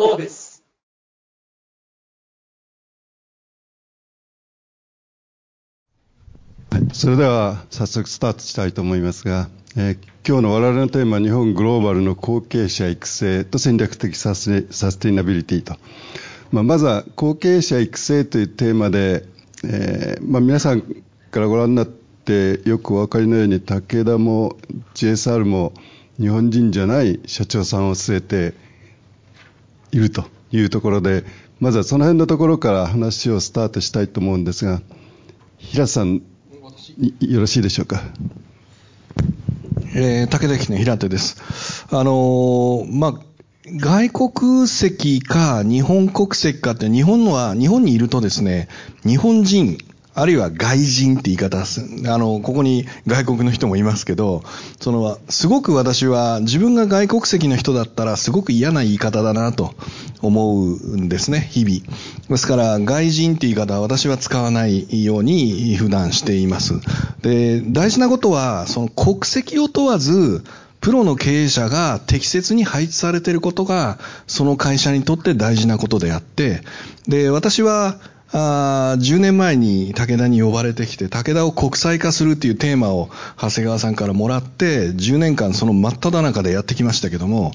Globus. それでは早速スタートしたいと思いますが、えー今日の我々のテーマは日本グローバルの後継者育成と戦略的サステサステイナビリティと、まあ、まずは後継者育成というテーマで、えーまあ、皆さんからご覧になってよくお分かりのように武田も GSR も日本人じゃない社長さんを据えているというところでまずはその辺のところから話をスタートしたいと思うんですが平瀬さんよろしいでしょうか？えー、武田駅の平手です。あのーまあ、外国籍か日本国籍かって日本のは、日本にいるとですね、日本人、あるいは外人って言い方す。あの、ここに外国の人もいますけど、その、すごく私は自分が外国籍の人だったらすごく嫌な言い方だなと思うんですね、日々。ですから、外人って言い方は私は使わないように普段しています。で、大事なことは、その国籍を問わず、プロの経営者が適切に配置されていることが、その会社にとって大事なことであって、で、私は、あ10年前に武田に呼ばれてきて、武田を国際化するっていうテーマを長谷川さんからもらって、10年間その真っ只中でやってきましたけども、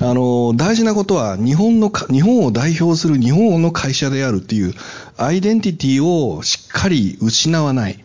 あの、大事なことは日本の、日本を代表する日本の会社であるっていうアイデンティティをしっかり失わない。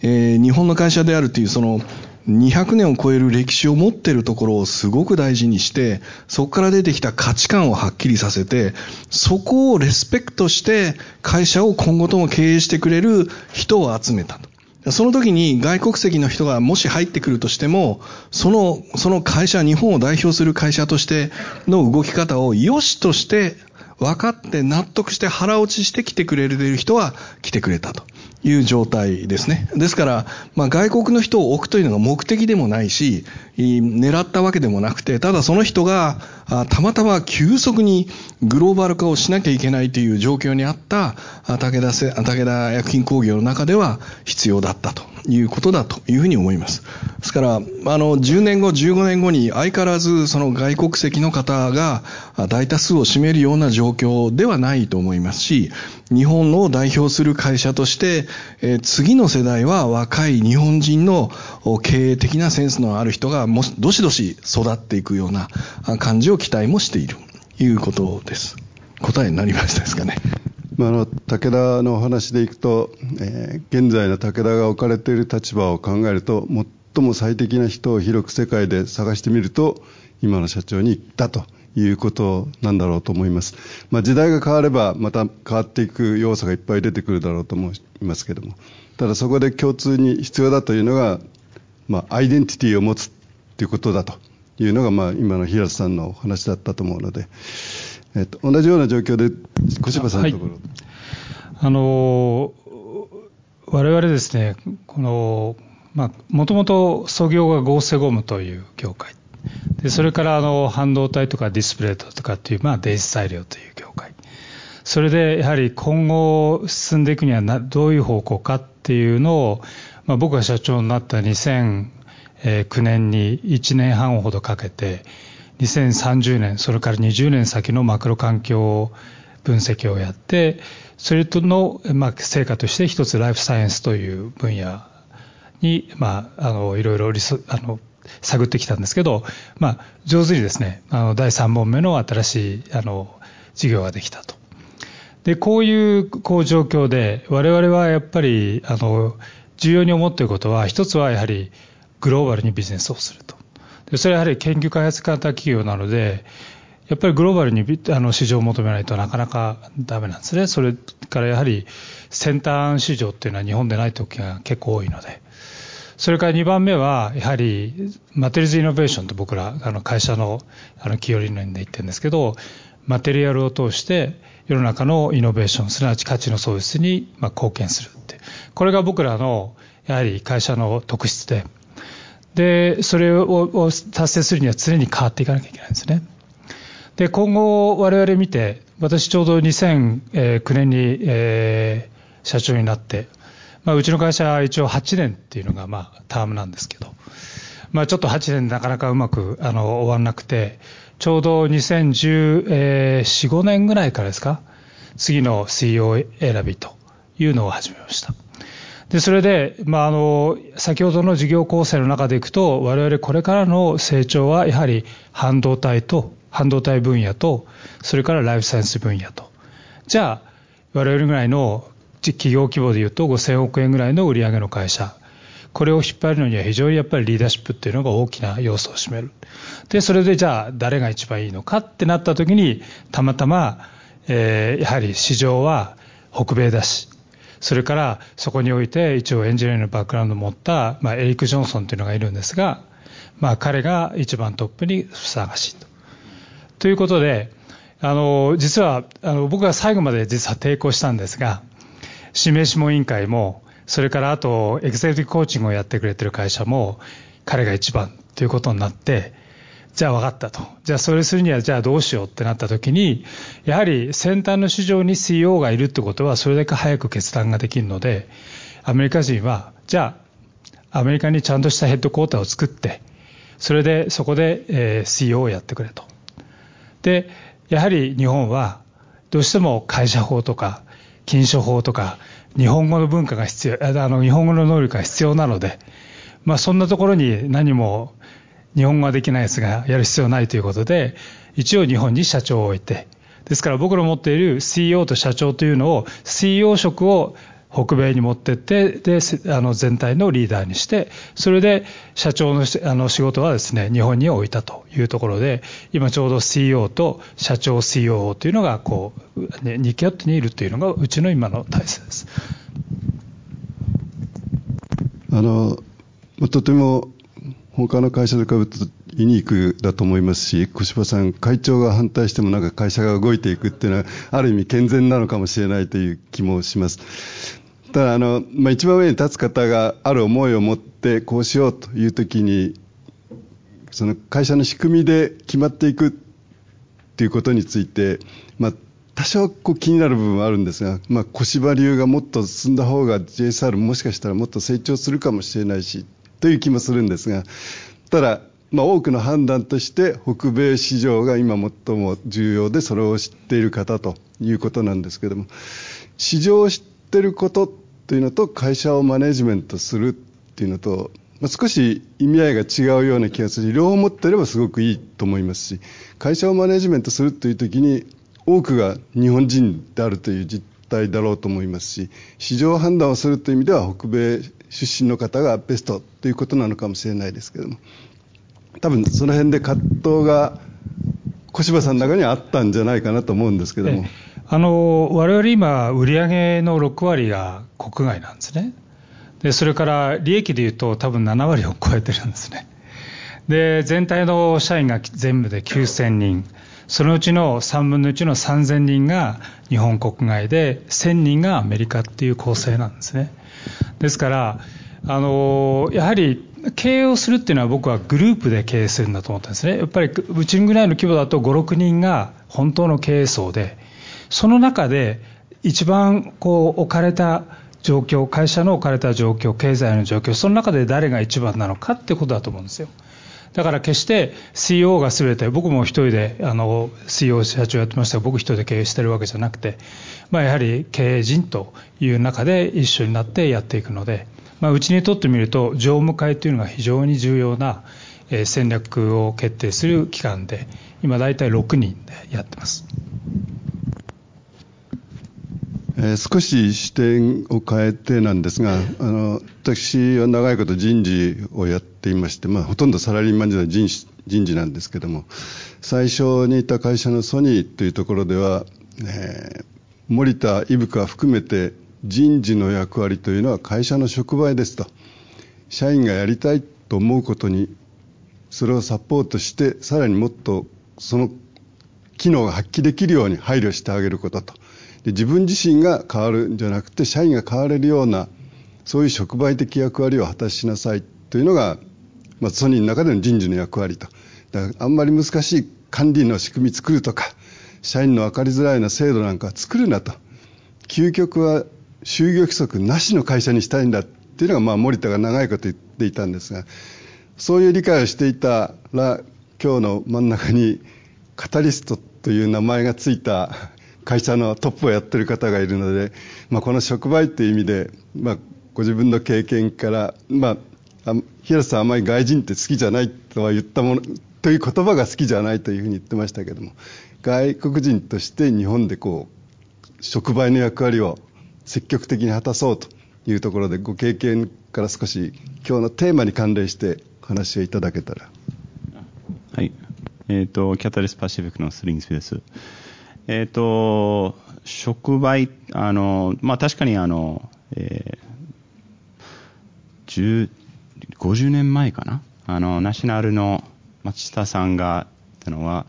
えー日本の会社であるというその200年を超える歴史を持ってるところをすごく大事にして、そこから出てきた価値観をはっきりさせて、そこをレスペクトして会社を今後とも経営してくれる人を集めたと。その時に外国籍の人がもし入ってくるとしても、その、その会社、日本を代表する会社としての動き方を良しとして分かって納得して腹落ちして来てくれる人は来てくれたという状態ですね。ですから、まあ、外国の人を置くというのが目的でもないし、狙ったわけでもなくて、ただその人がたまたま急速にグローバル化をしなきゃいけないという状況にあった武田せ、武田薬品工業の中では必要だったということだというふうに思います。ですから、あの、10年後、15年後に相変わらずその外国籍の方が大多数を占めるような状況ではないと思いますし、日本を代表する会社として、えー次の世代は若い日本人の経営的なセンスのある人がもしどしどし育っていくような感じを期待もしているということです。答えになりましたですかね。まあ、の武田のお話でいくと、えー現在の武田が置かれている立場を考えると最も最適な人を広く世界で探してみると今の社長に行ったということなんだろうと思います、まあ、時代が変わればまた変わっていく要素がいっぱい出てくるだろうと思いますけども。ただそこで共通に必要だというのが、まあ、アイデンティティを持つということだというのが、まあ、今の平瀬さんのお話だったと思うので、えっと、同じような状況で小柴さんのところ、あの我々ですね、この、まあ、もともと創業が合成ゴムという業界。で、それからあの、半導体とかディスプレイとかっていう、まあ、電子材料という業界。それで、やはり今後進んでいくにはな、どういう方向かっていうのを、まあ、僕が社長になった2009年に1年半ほどかけて、2030年、それから20年先のマクロ環境分析をやって、それとの、まあ、成果として一つライフサイエンスという分野に、まあ、あの、いろいろリソあの、探ってきたんですけど、まあ、上手にですね、あの、第3本目の新しい、あの、事業ができたと。で、こういう、こう状況で、我々はやっぱり、あの、重要に思っていることは、一つはやはり、グローバルにビジネスをすると。でそれはやはり研究開発型企業なので、やっぱりグローバルにあの市場を求めないとなかなかダメなんですね。それからやはり先端市場っていうのは日本でない時が結構多いので。それから2番目は、やはり、マテリアルズイノベーションと僕ら、あの会社のあの企業理念で言ってるんですけど、マテリアルを通して世の中のイノベーション、すなわち価値の創出にまあ貢献するって。これが僕らの、やはり会社の特質で、で、それを達成するには常に変わっていかなきゃいけないんですね。で、今後我々見て、私ちょうど2009年に、えー社長になって、まあ、うちの会社は一応8年っていうのがまあタームなんですけど、まあ、ちょっと8年なかなかうまくあの終わらなくて、ちょうど2014、5年ぐらいからですか、次の CEO 選びというのを始めました。で、それで、まあ、あの、先ほどの事業構成の中でいくと、我々これからの成長は、やはり半導体と、半導体分野と、それからライフサイエンス分野と。じゃあ、我々ぐらいの企業規模でいうと5000億円ぐらいの売上の会社。これを引っ張るのには非常にやっぱりリーダーシップっていうのが大きな要素を占める。で、それでじゃあ誰が一番いいのかってなった時に、たまたま、えー、やはり市場は北米だし、それからそこにおいて一応エンジニアのバックグラウンドを持った、まあ、エリック・ジョンソンというのがいるんですが、まあ、彼が一番トップにふさわしいと。ということで、あの、実は、あの、僕は最後まで実は抵抗したんですが、指名諮問委員会も、それからあと、エグゼクティブコーチングをやってくれてる会社も、彼が一番ということになって、じゃあ分かったと。じゃあそれするにはじゃあどうしようってなった時に、やはり先端の市場に CEO がいるってことはそれだけ早く決断ができるので、アメリカ人は、じゃあアメリカにちゃんとしたヘッドクォーターを作って、それでそこで、え CEO をやってくれと。で、やはり日本はどうしても会社法とか禁書法とか日本語の文化が必要、あの日本語の能力が必要なので、まあそんなところに何も日本語ができないやつがやる必要ないということで、一応日本に社長を置いて、ですから僕の持っている CEO と社長というのを CEO 職を北米に持ってって、で、あの全体のリーダーにして、それで社長のあの仕事はですね、日本に置いたというところで、今ちょうど CEO と社長 COO というのが、こう、ね、2キャットにいるというのが、うちの今の体制です。あの、とても他の会社と比べるとユニークだと思いますし、小柴さん、会長が反対してもなんか会社が動いていくっていうのは、ある意味健全なのかもしれないという気もします。ただ、あの、まあ、一番上に立つ方がある思いを持ってこうしようというときに、その会社の仕組みで決まっていくっていうことについて、まあ、多少こう気になる部分はあるんですが、まあ、小柴流がもっと進んだ方が JSR もしかしたらもっと成長するかもしれないし、という気もするんですが、ただ、まあ、多くの判断として北米市場が今最も重要でそれを知っている方ということなんですけども市場を知っていることというのと会社をマネジメントするっていうのと、まあ、少し意味合いが違うような気がする両方持っていればすごくいいと思いますし会社をマネジメントするという時に多くが日本人であるという実態だろうと思いますし市場判断をするという意味では北米出身の方がベストということなのかもしれないですけども多分その辺で葛藤が小柴さんの中にはあったんじゃないかなと思うんですけども。あの我々今、売上の6割が国外なんですね。で、それから利益でいうと多分7割を超えてるんですね。で、全体の社員が全部で9000人。そのうちの3分の1の3000人が日本国外で、1000人がアメリカっていう構成なんですね。ですから、あの、やはり経営をするっていうのは僕はグループで経営するんだと思ったんですね。やっぱりうちぐらいの規模だと5、6人が本当の経営層で、その中で一番こう置かれた状況、会社の置かれた状況、経済の状況、その中で誰が一番なのかってことだと思うんですよ。だから決して CEO が全て、僕も一人であの CEO 社長やってましたが、僕一人で経営してるわけじゃなくて、まあ、やはり経営陣という中で一緒になってやっていくので、まあ、うちにとってみると、常務会というのが非常に重要な戦略を決定する機関で、今大体6人でやってます。えー、少し視点を変えてなんですが、あの私は長いこと人事をやっていまして、まあ、ほとんどサラリーマン時代人人事なんですけども、最初にいた会社のソニーというところでは、えー、森田、伊深含めて人事の役割というのは会社の触媒ですと。社員がやりたいと思うことに、それをサポートして、さらにもっとその機能が発揮できるように配慮してあげることと。で自分自身が変わるんじゃなくて社員が変われるようなそういう触媒的役割を果たしなさいというのが、まあ、ソニーの中での人事の役割と。だからあんまり難しい管理の仕組み作るとか社員の分かりづらいな制度なんか作るなと。究極は就業規則なしの会社にしたいんだっていうのが、まあ、森田が長いこと言っていたんですがそういう理解をしていたら今日の真ん中にカタリストという名前がついた会社のトップをやってる方がいるので、まあ、この触媒という意味で、まあ、ご自分の経験から、まあ、平瀬さんあまり外人って好きじゃないとは言ったものという言葉が好きじゃないというふうに言ってましたけども外国人として日本でこう触媒の役割を積極的に果たそうというところでご経験から少し今日のテーマに関連して話をいただけたら。はい。えっ、ー、と、キャタリスパシフィックのスリングスです。えっ、ー、と、触媒、あの、まあ、確かにあの、えー、50年前かな？あの、ナショナルの松下さんがたのは、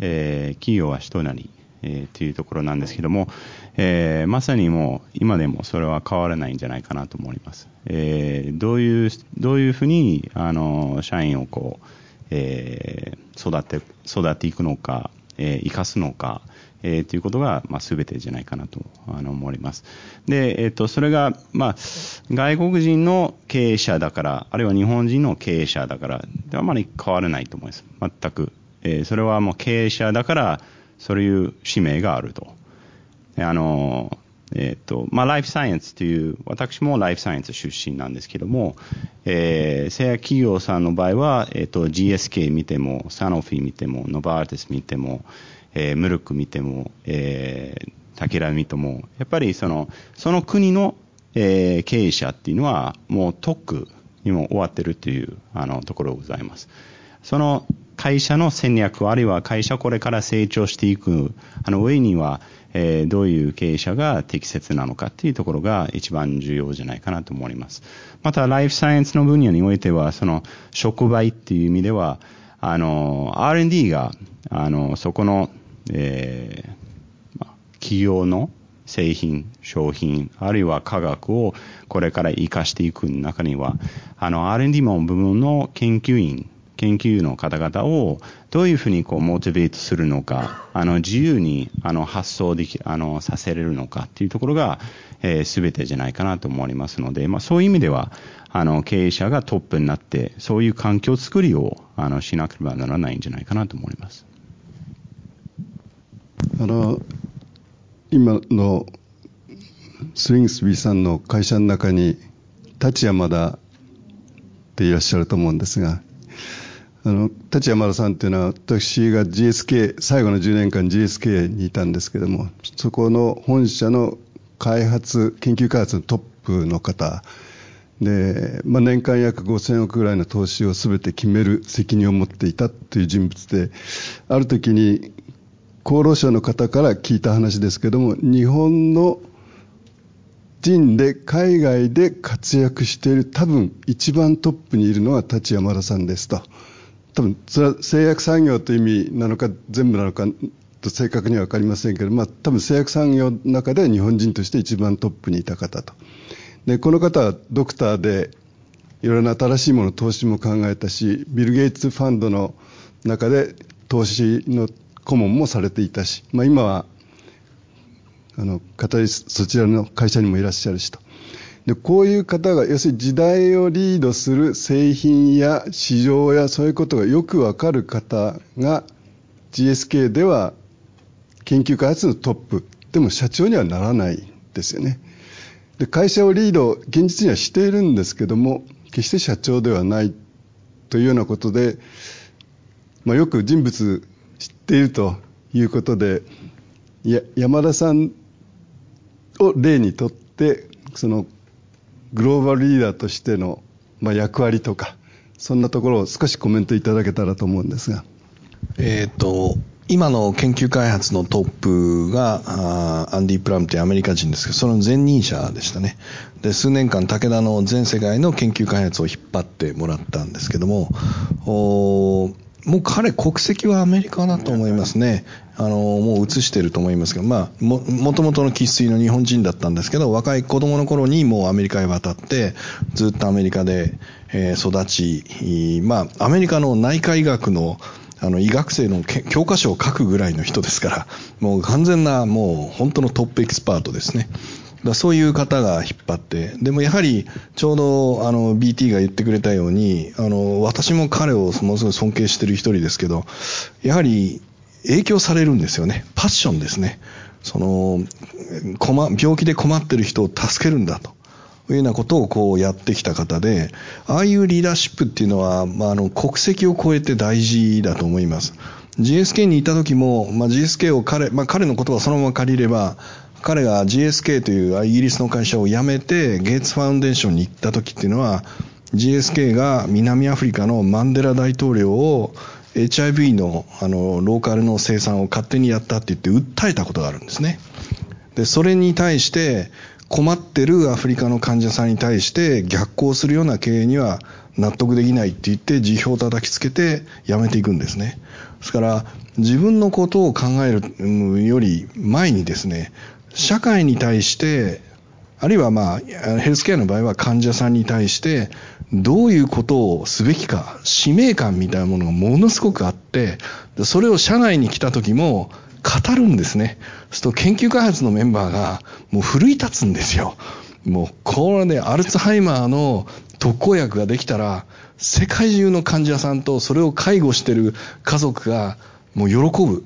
えー、企業は人なり、えー、というところなんですけども、えー、まさにもう今でもそれは変わらないんじゃないかなと思います。えー、どういう、どういうふうに、あの、社員をこう、えー、育て、育っていくのか、えー、生かすのか、えー、ということが、まあ、全てじゃないかなとあの思います。で、えっ、ー、と、それが、まあ、外国人の経営者だから、あるいは日本人の経営者だから、あまり変わらないと思います。全く。えー、それはもう経営者だから、そういう使命があると。あの、えっ、ー、と、まあ、ライフサイエンスという、私もライフサイエンス出身なんですけども、えー、製薬企業さんの場合は、えっ、ー、と、GSK 見ても、サノフィ見ても、ノバーティス見ても、えー、ムルク見ても、えー、タケラ見ても、やっぱりその、その国の、えー、経営者っていうのは、もう特にも終わってるっていう、あの、ところがございます。その会社の戦略、あるいは会社これから成長していく、あの上には、えー、どういう経営者が適切なのかっていうところが一番重要じゃないかなと思います。また、ライフサイエンスの分野においては、その、触媒っていう意味では、あの、R&D が、あの、そこの、えー、企業の製品、商品、あるいは科学をこれから活かしていく中には、あの、R&D も部分の研究員、研究の方々をどういうふうにこうモチベートするのか、あの、自由にあの発想でき、あの、させれるのかっていうところが、えー、全てじゃないかなと思いますので、まあそういう意味では、あの、経営者がトップになって、そういう環境づくりを、あの、しなければならないんじゃないかなと思います。あの今のスリングスビーさんの会社の中に立山田っていらっしゃると思うんですがあの立山田さんっていうのは私が GSK 最後の10年間 GSK にいたんですけどもそこの本社の開発研究開発のトップの方。で、まあ、年間約5000億ぐらいの投資を全て決める責任を持っていたという人物である時に厚労省の方から聞いた話ですけども日本の人で海外で活躍している多分一番トップにいるのは立山田さんですと。多分それは製薬産業という意味なのか全部なのかと正確には分かりませんけど、まあ、多分製薬産業の中で日本人として一番トップにいた方と。でこの方はドクターでいろいろな新しいもの投資も考えたしビル・ゲイツファンドの中で投資の顧問もされていたし、まあ、今はあの語りそちらの会社にもいらっしゃるしと。でこういう方が要するに時代をリードする製品や市場やそういうことがよくわかる方が GSK では研究開発のトップでも社長にはならないですよね。で会社をリード現実にはしているんですけども決して社長ではないというようなことで、まあ、よく人物っているということでや山田さんを例にとってそのグローバルリーダーとしての、まあ、役割とかそんなところを少しコメントいただけたらと思うんですが。えっ、と今の研究開発のトップがアンディ・プラムというアメリカ人ですけど、その前任者でしたね。で、数年間武田の全世界の研究開発を引っ張ってもらったんですけども、もう彼国籍はアメリカだと思いますね。あの、もう移してると思いますけど、まあ、も、ともとの生粋の日本人だったんですけど、若い子供の頃にもうアメリカへ渡って、ずっとアメリカで、えー、育ち、まあ、アメリカの内科医学の、あの、医学生の教科書を書くぐらいの人ですから、もう完全な、もう本当のトップエキスパートですね。だそういう方が引っ張って、でもやはりちょうどあの BT が言ってくれたように、あの私も彼をものすごい尊敬してる一人ですけど、やはり影響されるんですよね。パッションですね。その、病気で困ってる人を助けるんだと。いうようなことをこうやってきた方で、ああいうリーダーシップっていうのは、まあ、あの国籍を超えて大事だと思います。GSK にいた時も、まあ、GSK を彼、まあ、彼の言葉をそのまま借りれば、彼が GSK というイギリスの会社を辞めて、ゲイツファウンデーションに行った時っていうのは、GSK が南アフリカのマンデラ大統領を HIV のあのローカルの生産を勝手にやったって言って訴えたことがあるんですね。で、それに対して困ってるアフリカの患者さんに対して逆行するような経営には納得できないって言って辞表を叩きつけて辞めていくんですね。ですから自分のことを考えるより前にですね、社会に対してあるいはまあヘルスケアの場合は患者さんに対してどういうことをすべきか使命感みたいなものがものすごくあってそれを社内に来た時も語るんですね。そうすると研究開発のメンバーがもう奮い立つんですよ。もうこれでアルツハイマーの特効薬ができたら世界中の患者さんとそれを介護している家族がもう喜ぶ。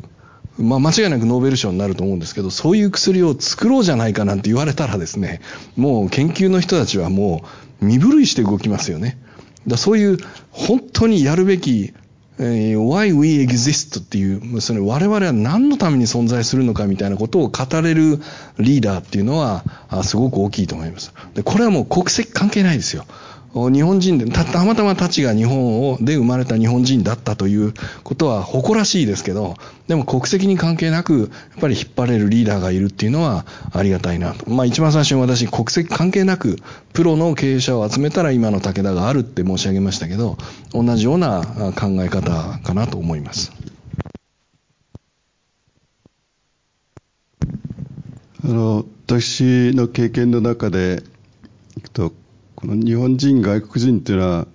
まあ、間違いなくノーベル賞になると思うんですけど、そういう薬を作ろうじゃないかなんて言われたらですね、もう研究の人たちはもう身震いして動きますよね。だそういう本当にやるべき、えー、why we exist っていう、それ我々は何のために存在するのかみたいなことを語れるリーダーっていうのは、すごく大きいと思います。で、これはもう国籍関係ないですよ。日本人で、たたまたまたちが日本をで生まれた日本人だったということは誇らしいですけど、でも国籍に関係なく、やっぱり引っ張れるリーダーがいるっていうのはありがたいなと。まあ一番最初に私、国籍関係なく、プロの経営者を集めたら今の武田があるって申し上げましたけど、同じような考え方かなと思います。あの私の経験の中でいくとこの日本人、外国人というのは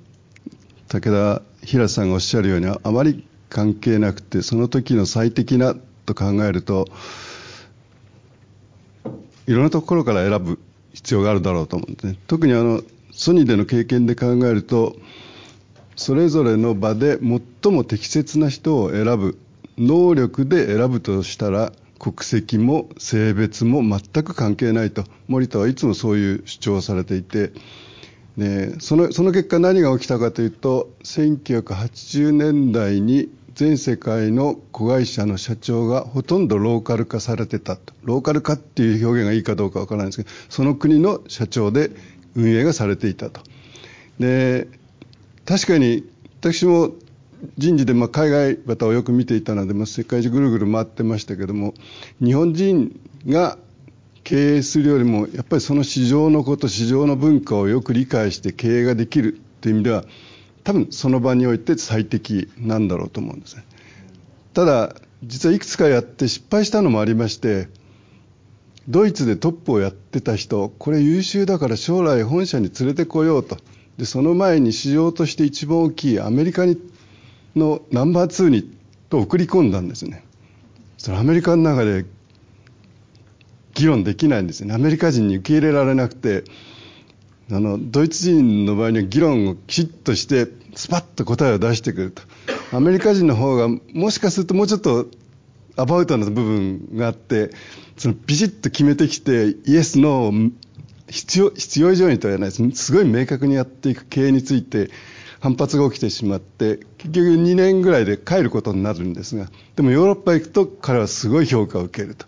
武田平さんがおっしゃるようにあまり関係なくてその時の最適なと考えるといろんなところから選ぶ必要があるだろうと思うんですね。特にあのソニーでの経験で考えるとそれぞれの場で最も適切な人を選ぶ能力で選ぶとしたら国籍も性別も全く関係ないと森田はいつもそういう主張をされていてでそのその結果何が起きたかというと1980年代に全世界の子会社の社長がほとんどローカル化されてたと。ローカル化っていう表現がいいかどうかわからないんですけどその国の社長で運営がされていたと。で確かに私も人事でまあ海外方をよく見ていたので、まあ、世界中ぐるぐる回ってましたけども日本人が経営するよりもやっぱりその市場のこと市場の文化をよく理解して経営ができるという意味では多分その場において最適なんだろうと思うんですね。ただ実はいくつかやって失敗したのもありましてドイツでトップをやってた人これ優秀だから将来本社に連れてこようと。でその前に市場として一番大きいアメリカにのナンバー2にと送り込んだんですね。それアメリカの中で議論できないんですね。アメリカ人に受け入れられなくてあのドイツ人の場合には議論をきちっとしてスパッと答えを出してくると。アメリカ人の方がもしかするともうちょっとアバウトな部分があってそのビシッと決めてきてイエスノー必要必要以上にとは言わないですすごい明確にやっていく経営について反発が起きてしまって結局2年ぐらいで帰ることになるんですがでもヨーロッパ行くと彼はすごい評価を受けると。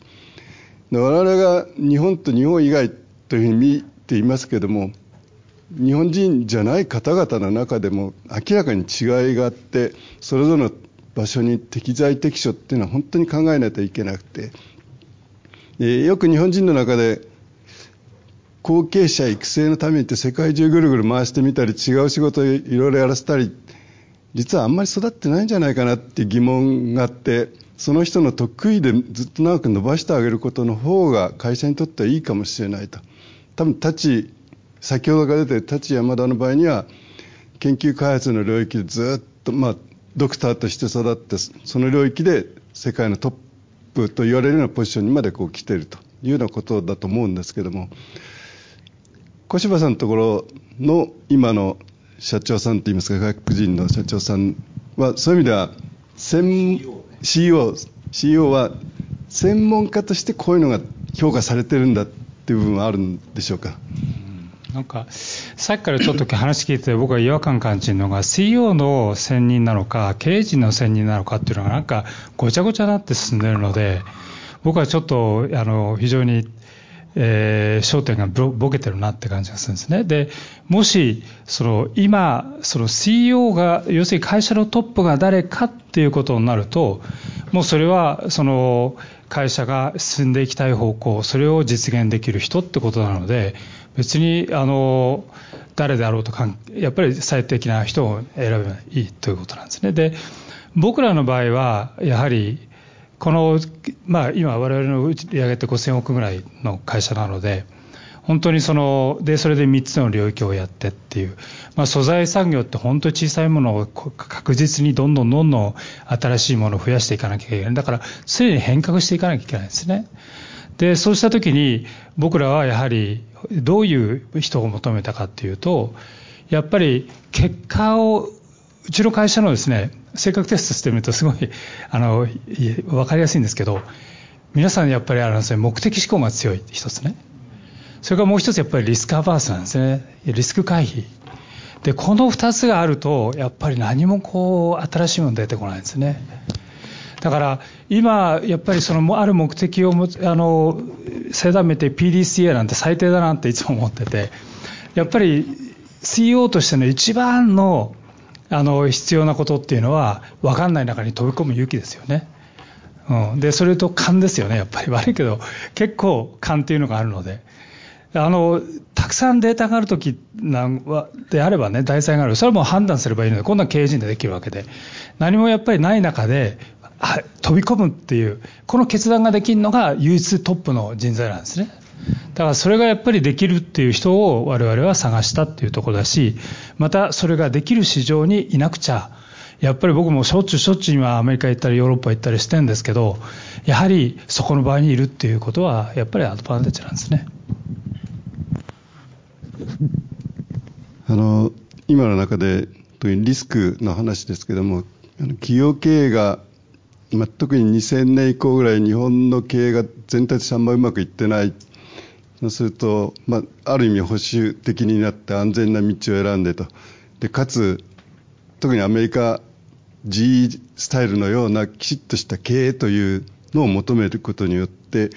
我々が日本と日本以外というふうに見ていますけども日本人じゃない方々の中でも明らかに違いがあってそれぞれの場所に適材適所っていうのは本当に考えないといけなくてえよく日本人の中で後継者育成のためにって世界中ぐるぐる回してみたり違う仕事をいろいろやらせたり実はあんまり育ってないんじゃないかなって疑問があってその人の得意でずっと長く伸ばしてあげることの方が会社にとってはいいかもしれないと。多分立ち先ほどから出て立山田の場合には研究開発の領域でずっとまあドクターとして育ってその領域で世界のトップと言われるようなポジションにまでこう来ているというようなことだと思うんですけども小柴さんのところの今の社長さんといいますか外国人の社長さんはそういう意味では専 CEO CEO は専門家としてこういうのが評価されてるんだっていう部分はあるんでしょうか？なんか、さっきからちょっと話聞いて、僕は違和感感じるのが、CEO の選任なのか、経営陣の選任なのかっていうのが、なんか、ごちゃごちゃになって進んでるので、僕はちょっと、あの、非常に、えー、焦点がぼけてるなって感じがするんですね。で、もし、その、今、その CEO が、要するに会社のトップが誰かっていうことになると、もうそれは、その、会社が進んでいきたい方向、それを実現できる人ってことなので、別に、あの、誰であろうとかやっぱり最適な人を選べばいいということなんですね。で、僕らの場合は、やはり、この、まあ、今、我々の売り上げって5000億ぐらいの会社なので、本当にその、で、それで3つの領域をやってっていう、まあ、素材産業って本当に小さいものを確実にどんどんどんどん新しいものを増やしていかなきゃいけない。だから、常に変革していかなきゃいけないんですね。で、そうしたときに、僕らはやはり、どういう人を求めたかっていうと、やっぱり結果を、うちの会社のですね、性格テストしてみるとすごい、あの、わかりやすいんですけど、皆さんやっぱりあの、ね、目的思考が強い一つね。それからもう一つやっぱりリスクアバースなんですね。リスク回避。で、この二つがあると、やっぱり何もこう、新しいもの出てこないんですね。だから今、やっぱりそのある目的をあの定めて PDCA なんて最低だなっていつも思ってて、やっぱり CEO としての一番のあの必要なことっていうのは、分かんない中に飛び込む勇気ですよね。うん、で、それと勘ですよね、やっぱり。悪いけど、結構勘っていうのがあるので。あの、たくさんデータがあるときであればね、題材がある。それはもう判断すればいいので、こんな経営陣でできるわけで。何もやっぱりない中で、飛び込むっていう、この決断ができるのが唯一トップの人材なんですね。だからそれがやっぱりできるっていう人を我々は探したっていうところだし、またそれができる市場にいなくちゃ、やっぱり僕もしょっちゅうしょっちゅう今アメリカ行ったりヨーロッパ行ったりしてるんですけど、やはりそこの場合にいるっていうことは、やっぱりアドバンテージなんですね。あの、今の中で、というリスクの話ですけども、企業経営がまあ、特に2000年以降ぐらい日本の経営が全体としてあんまりうまくいってないそうすると、まあ、ある意味保守的になって安全な道を選んでとでかつ特にアメリカ GE スタイルのようなきちっとした経営というのを求めることによって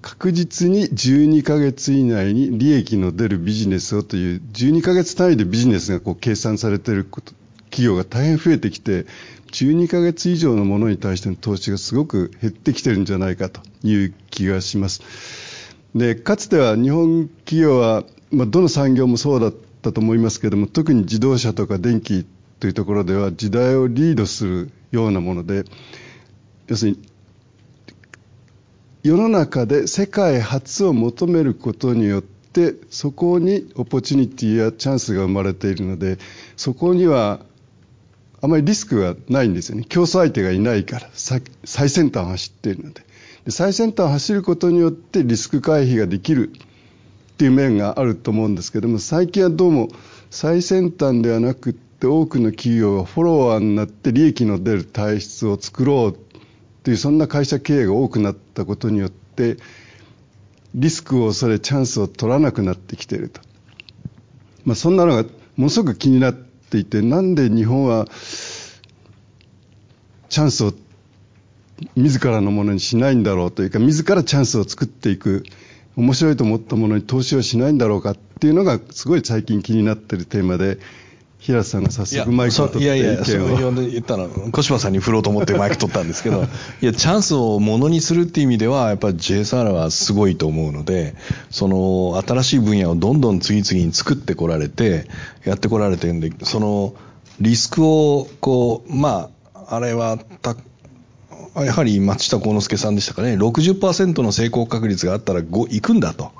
確実に12ヶ月以内に利益の出るビジネスをという12ヶ月単位でビジネスがこう計算されている企業が大変増えてきて12ヶ月以上のものに対しての投資がすごく減ってきてるんじゃないかという気がします。で、かつては日本企業は、まあ、どの産業もそうだったと思いますけれども、特に自動車とか電気というところでは時代をリードするようなもので、要するに、世の中で世界初を求めることによって、そこにオポチュニティやチャンスが生まれているので、そこにはあまりリスクがないんですよね。競争相手がいないから、最先端を走っているので。最先端を走ることによってリスク回避ができるっていう面があると思うんですけども、最近はどうも最先端ではなくって多くの企業がフォロワーになって利益の出る体質を作ろうっていうそんな会社経営が多くなったことによって、リスクを恐れチャンスを取らなくなってきていると。まあそんなのがものすごく気になってていて、なんで日本はチャンスを自らのものにしないんだろうというか、自らチャンスを作っていく、面白いと思ったものに投資をしないんだろうかっていうのが、すごい最近気になっているテーマで、平瀬さんが早速マイクを取っていやいや、そ言ったの、小島さんに振ろうと思ってマイク取ったんですけど、いや、チャンスをものにするっていう意味では、やっぱり JSR はすごいと思うので、その、新しい分野をどんどん次々に作ってこられて、やってこられてるんで、その、リスクを、こう、まあ、あれは、た、やはり松下幸之助さんでしたかね、60%の成功確率があったら5行くんだと。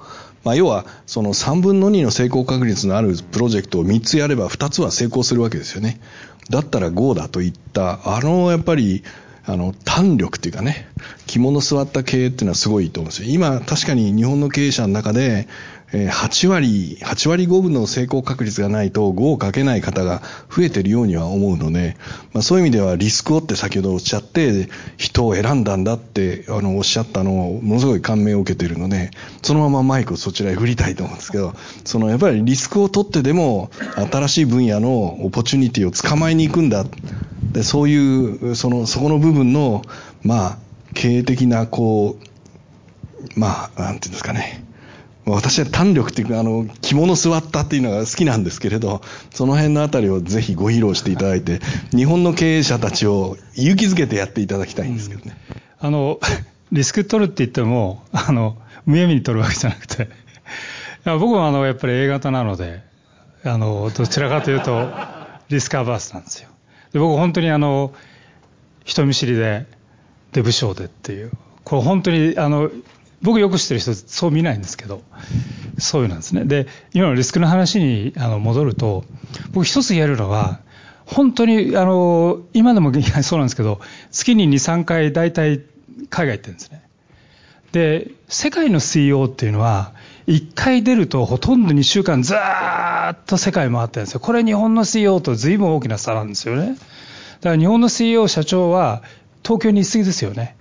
まあ、要はその3分の2の成功確率のあるプロジェクトを3つやれば2つは成功するわけですよね。だったら GO だといった、あのやっぱりあの、胆力っていうかね、肝の座った経営っていうのはすごいと思うんですよ。今、確かに日本の経営者の中で、8割、8割5分の成功確率がないと5をかけない方が増えているようには思うので、まあ、そういう意味ではリスクをって先ほどおっしゃって、人を選んだんだってあのおっしゃったのをものすごい感銘を受けているので、そのままマイクをそちらへ振りたいと思うんですけど、そのやっぱりリスクを取ってでも新しい分野のオポチュニティを捕まえに行くんだ。でそういう、その、そこの部分の、まあ、経営的な、こう、まあ、なんていうんですかね、私は胆力っていうか、あの、着物座ったっていうのが好きなんですけれど、その辺のあたりをぜひご披露していただいて、日本の経営者たちを勇気づけてやっていただきたいんですけどね。あの、リスク取るって言っても、あの、むやみに取るわけじゃなくて、僕もあの、やっぱり A 型なので、あの、どちらかというと、リスクアバースなんですよ。で僕本当にあの、人見知りで、で、武将でっていう、これ本当にあの、僕よく知ってる人そう見ないんですけど、そういうなんですね。で、今のリスクの話にあの戻ると、僕一つ言えるのは、本当に、あの、今でもそうなんですけど、月に2、3回大体海外行ってるんですね。で、世界の CEO っていうのは、1回出るとほとんど2週間ずっと世界回ってるんですよ。これ日本の CEO と随分大きな差なんですよね。だから日本の CEO 社長は東京に行き過ぎですよね。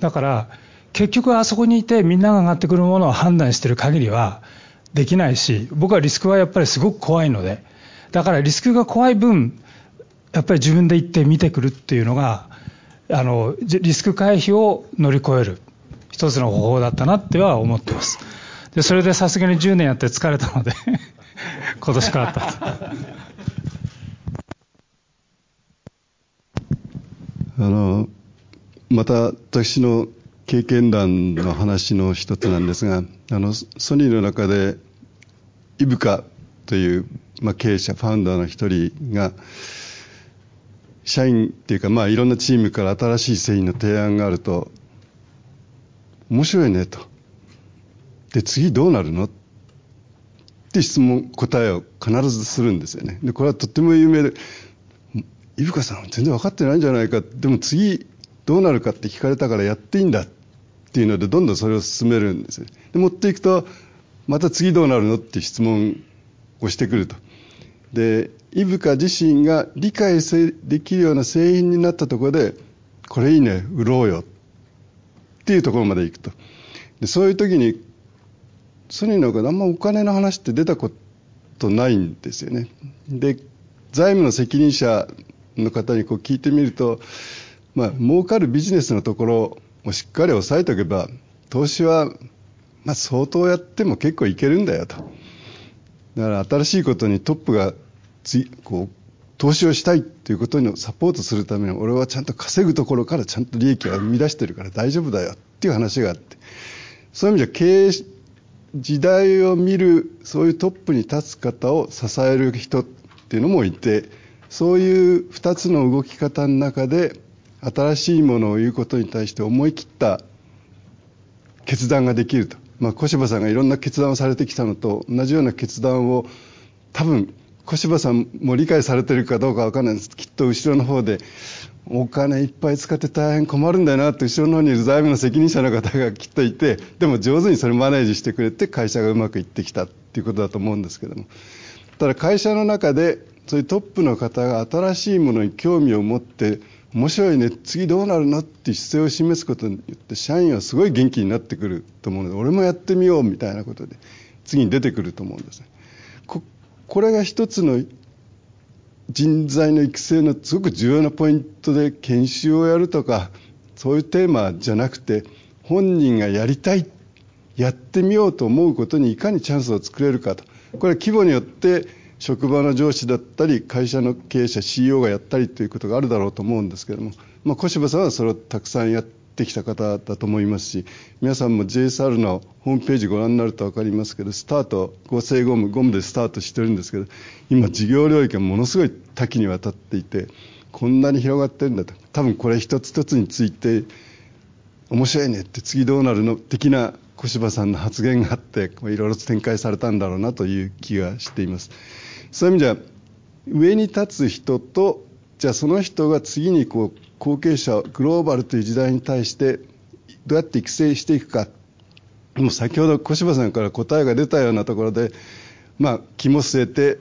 だから、結局あそこにいてみんなが上がってくるものを判断している限りはできないし、僕はリスクはやっぱりすごく怖いので、だからリスクが怖い分、やっぱり自分で行って見てくるっていうのが、あの、リスク回避を乗り越える一つの方法だったなっては思ってます。で、それでさすがに10年やって疲れたので 今年変わったと。あの、また私の経験談の話の一つなんですが、あの、ソニーの中で、イブカという、まあ、経営者、ファウンダーの一人が、社員っていうか、まあ、いろんなチームから新しい製品の提案があると、面白いねと。で、次どうなるの？って質問、答えを必ずするんですよね。で、これはとっても有名で、イブカさん全然分かってないんじゃないか。でも次どうなるかって聞かれたからやっていいんだ。ってっていうのでどんどんそれを進めるんですで持っていくとまた次どうなるのって質問をしてくると。でイブカ自身が理解できるような製品になったところでこれいいね売ろうよっていうところまで行くと。でそういう時にソニーの方があんまお金の話って出たことないんですよね。で財務の責任者の方にこう聞いてみるとまあ儲かるビジネスのところをしっかり押さえておけば投資はまあ相当やっても結構いけるんだよと。だから新しいことにトップがつこう投資をしたいということにサポートするために俺はちゃんと稼ぐところからちゃんと利益を生み出してるから大丈夫だよっていう話があって。そういう意味じゃ経営時代を見るそういうトップに立つ方を支える人っていうのもいてそういう2つの動き方の中で新しいものを言うことに対して思い切った決断ができると、まあ、小柴さんがいろんな決断をされてきたのと同じような決断を多分小柴さんも理解されてるかどうか分かんないです。きっと後ろの方でお金いっぱい使って大変困るんだよなって後ろの方にいる財務の責任者の方がきっといてでも上手にそれマネージしてくれて会社がうまくいってきたっていうことだと思うんですけども。ただ会社の中でそういうトップの方が新しいものに興味を持って面白いね次どうなるのって姿勢を示すことによって社員はすごい元気になってくると思うので俺もやってみようみたいなことで次に出てくると思うんですね。ここれが一つの人材の育成のすごく重要なポイントで研修をやるとかそういうテーマじゃなくて本人がやりたいやってみようと思うことにいかにチャンスを作れるかと。これは規模によって職場の上司だったり会社の経営者 CEO がやったりということがあるだろうと思うんですけども、まあ、小柴さんはそれをたくさんやってきた方だと思いますし皆さんも JSR のホームページご覧になると分かりますけどスタート合成ゴムゴムでスタートしてるんですけど今事業領域がものすごい多岐にわたっていてこんなに広がってるんだと多分これ一つ一つについて面白いねって次どうなるの的な小柴さんの発言があっていろいろ展開されたんだろうなという気がしています。そういう意味では上に立つ人とじゃあその人が次にこう後継者グローバルという時代に対してどうやって育成していくかもう先ほど小柴さんから答えが出たようなところで、まあ、肝据えて、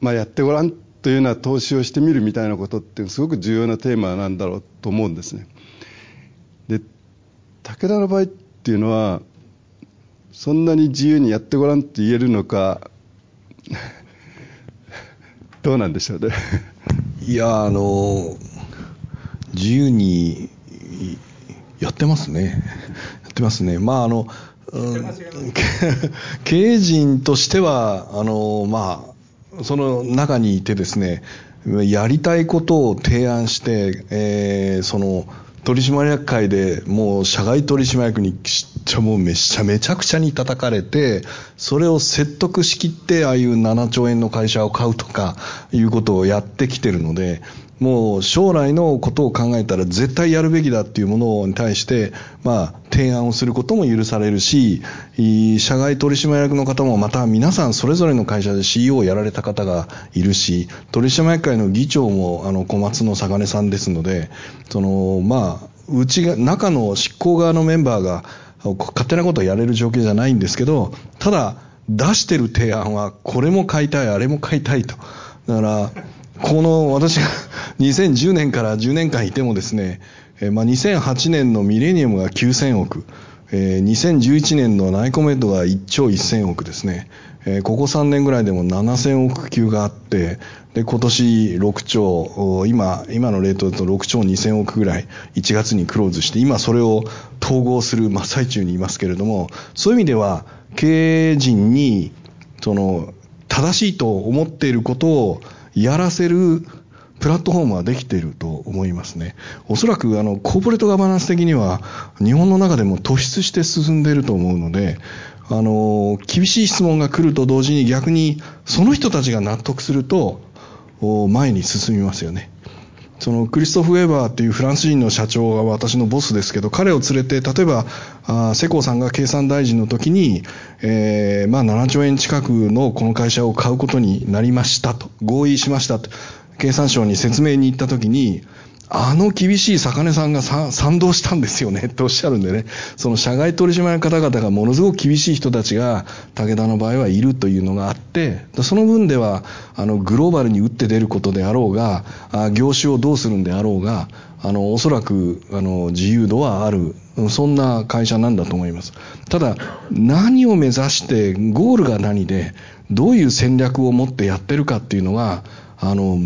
まあ、やってごらんというような投資をしてみるみたいなことってすごく重要なテーマなんだろうと思うんですね。で武田の場合っていうのはそんなに自由にやってごらんって言えるのか どうなんでしょうね。いやあの自由にやってますね。やってますね。まああの、うん、経営陣としてはあのまあその中にいてですねやりたいことを提案して、えー、その取締役会でもう社外取締役にちゃもうめちゃめちゃくちゃに叩かれてそれを説得しきってああいう7兆円の会社を買うとかいうことをやってきてるのでもう将来のことを考えたら絶対やるべきだっていうものに対して、まあ、提案をすることも許されるし、社外取締役の方もまた皆さんそれぞれの会社で CEO をやられた方がいるし、取締役会の議長もあの小松の坂根さんですので、その、まあ、うちが、中の執行側のメンバーが勝手なことをやれる状況じゃないんですけど、ただ、出してる提案はこれも買いたい、あれも買いたいと。だから、この私が 2010年から10年間いてもですね、まあ、2008年のミレニアムが9000億、えー、2011年のナイコメットが1兆1000億ですね、えー、ここ3年ぐらいでも7000億級があって、で、今年6兆、今、今のレートだと6兆2000億ぐらい、1月にクローズして、今それを統合する真っ最中にいますけれども、そういう意味では、経営陣に、その、正しいと思っていることをやらせるプラットフォームはできていると思いますね。おそらくあのコーポレートガバナンス的には日本の中でも突出して進んでいると思うので、あの、厳しい質問が来ると同時に逆にその人たちが納得すると前に進みますよね。そのクリストフ・ウェーバーというフランス人の社長が私のボスですけど、彼を連れて、例えば、あ世耕さんが経産大臣の時に、えー、まあ7兆円近くのこの会社を買うことになりましたと、合意しましたと、経産省に説明に行った時に、あの厳しい坂根さんが賛同したんですよねっておっしゃるんでね、その社外取締役の方々がものすごく厳しい人たちが武田の場合はいるというのがあって、その分ではあのグローバルに打って出ることであろうが、業種をどうするんであろうが、あの、おそらく、あの、自由度はある、そんな会社なんだと思います。ただ、何を目指して、ゴールが何で、どういう戦略を持ってやってるかっていうのが、あの、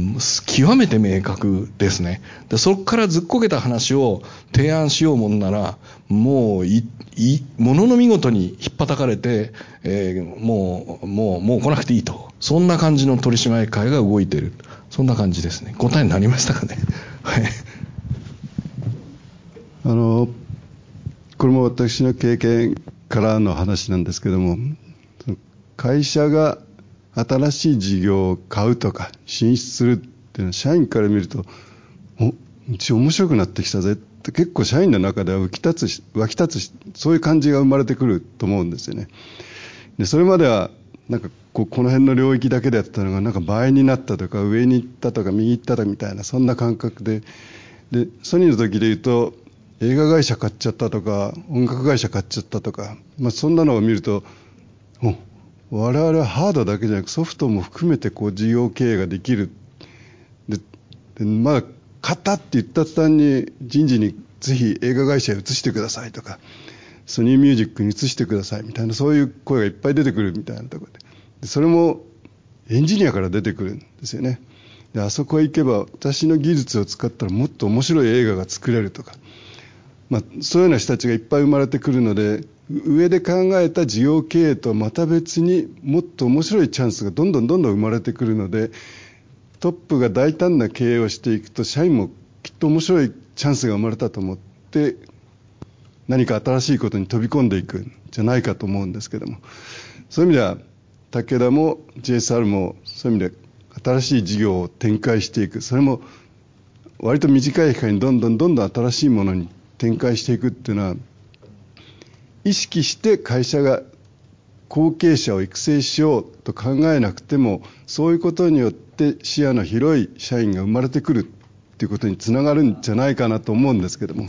極めて明確ですね。でそこからずっこけた話を提案しようもんなら、もうい、い、ものの見事に引っ叩かれて、えー、もう、もう、もう来なくていいと。そんな感じの取締会が動いてる。そんな感じですね。答えになりましたかね。はい。あの、これも私の経験からの話なんですけども、会社が新しい事業を買うとか進出するっていうのは社員から見るとおうち面白くなってきたぜって結構社員の中では浮き立つ湧き立つそういう感じが生まれてくると思うんですよね。でそれまではなんかここの辺の領域だけでやってたのがなんか倍になったとか上に行ったとか右行ったとかみたいなそんな感覚で。でソニーの時で言うと映画会社買っちゃったとか音楽会社買っちゃったとか、まあ、そんなのを見るとお我々はハードだけじゃなくソフトも含めてこう事業経営ができる。ででまだ買ったって言った途端に人事にぜひ映画会社へ移してくださいとかソニーミュージックに移してくださいみたいなそういう声がいっぱい出てくるみたいなところで。でそれもエンジニアから出てくるんですよね。であそこへ行けば私の技術を使ったらもっと面白い映画が作れるとか、まあ、そういうような人たちがいっぱい生まれてくるので上で考えた事業経営とはまた別にもっと面白いチャンスがどんどんどんどん生まれてくるのでトップが大胆な経営をしていくと社員もきっと面白いチャンスが生まれたと思って何か新しいことに飛び込んでいくんじゃないかと思うんですけども。そういう意味では武田も JSR もそういう意味で新しい事業を展開していく。それも割と短い期間にどんどんどんどん新しいものに展開していくっていうのは意識して会社が後継者を育成しようと考えなくてもそういうことによって視野の広い社員が生まれてくるということにつながるんじゃないかなと思うんですけども。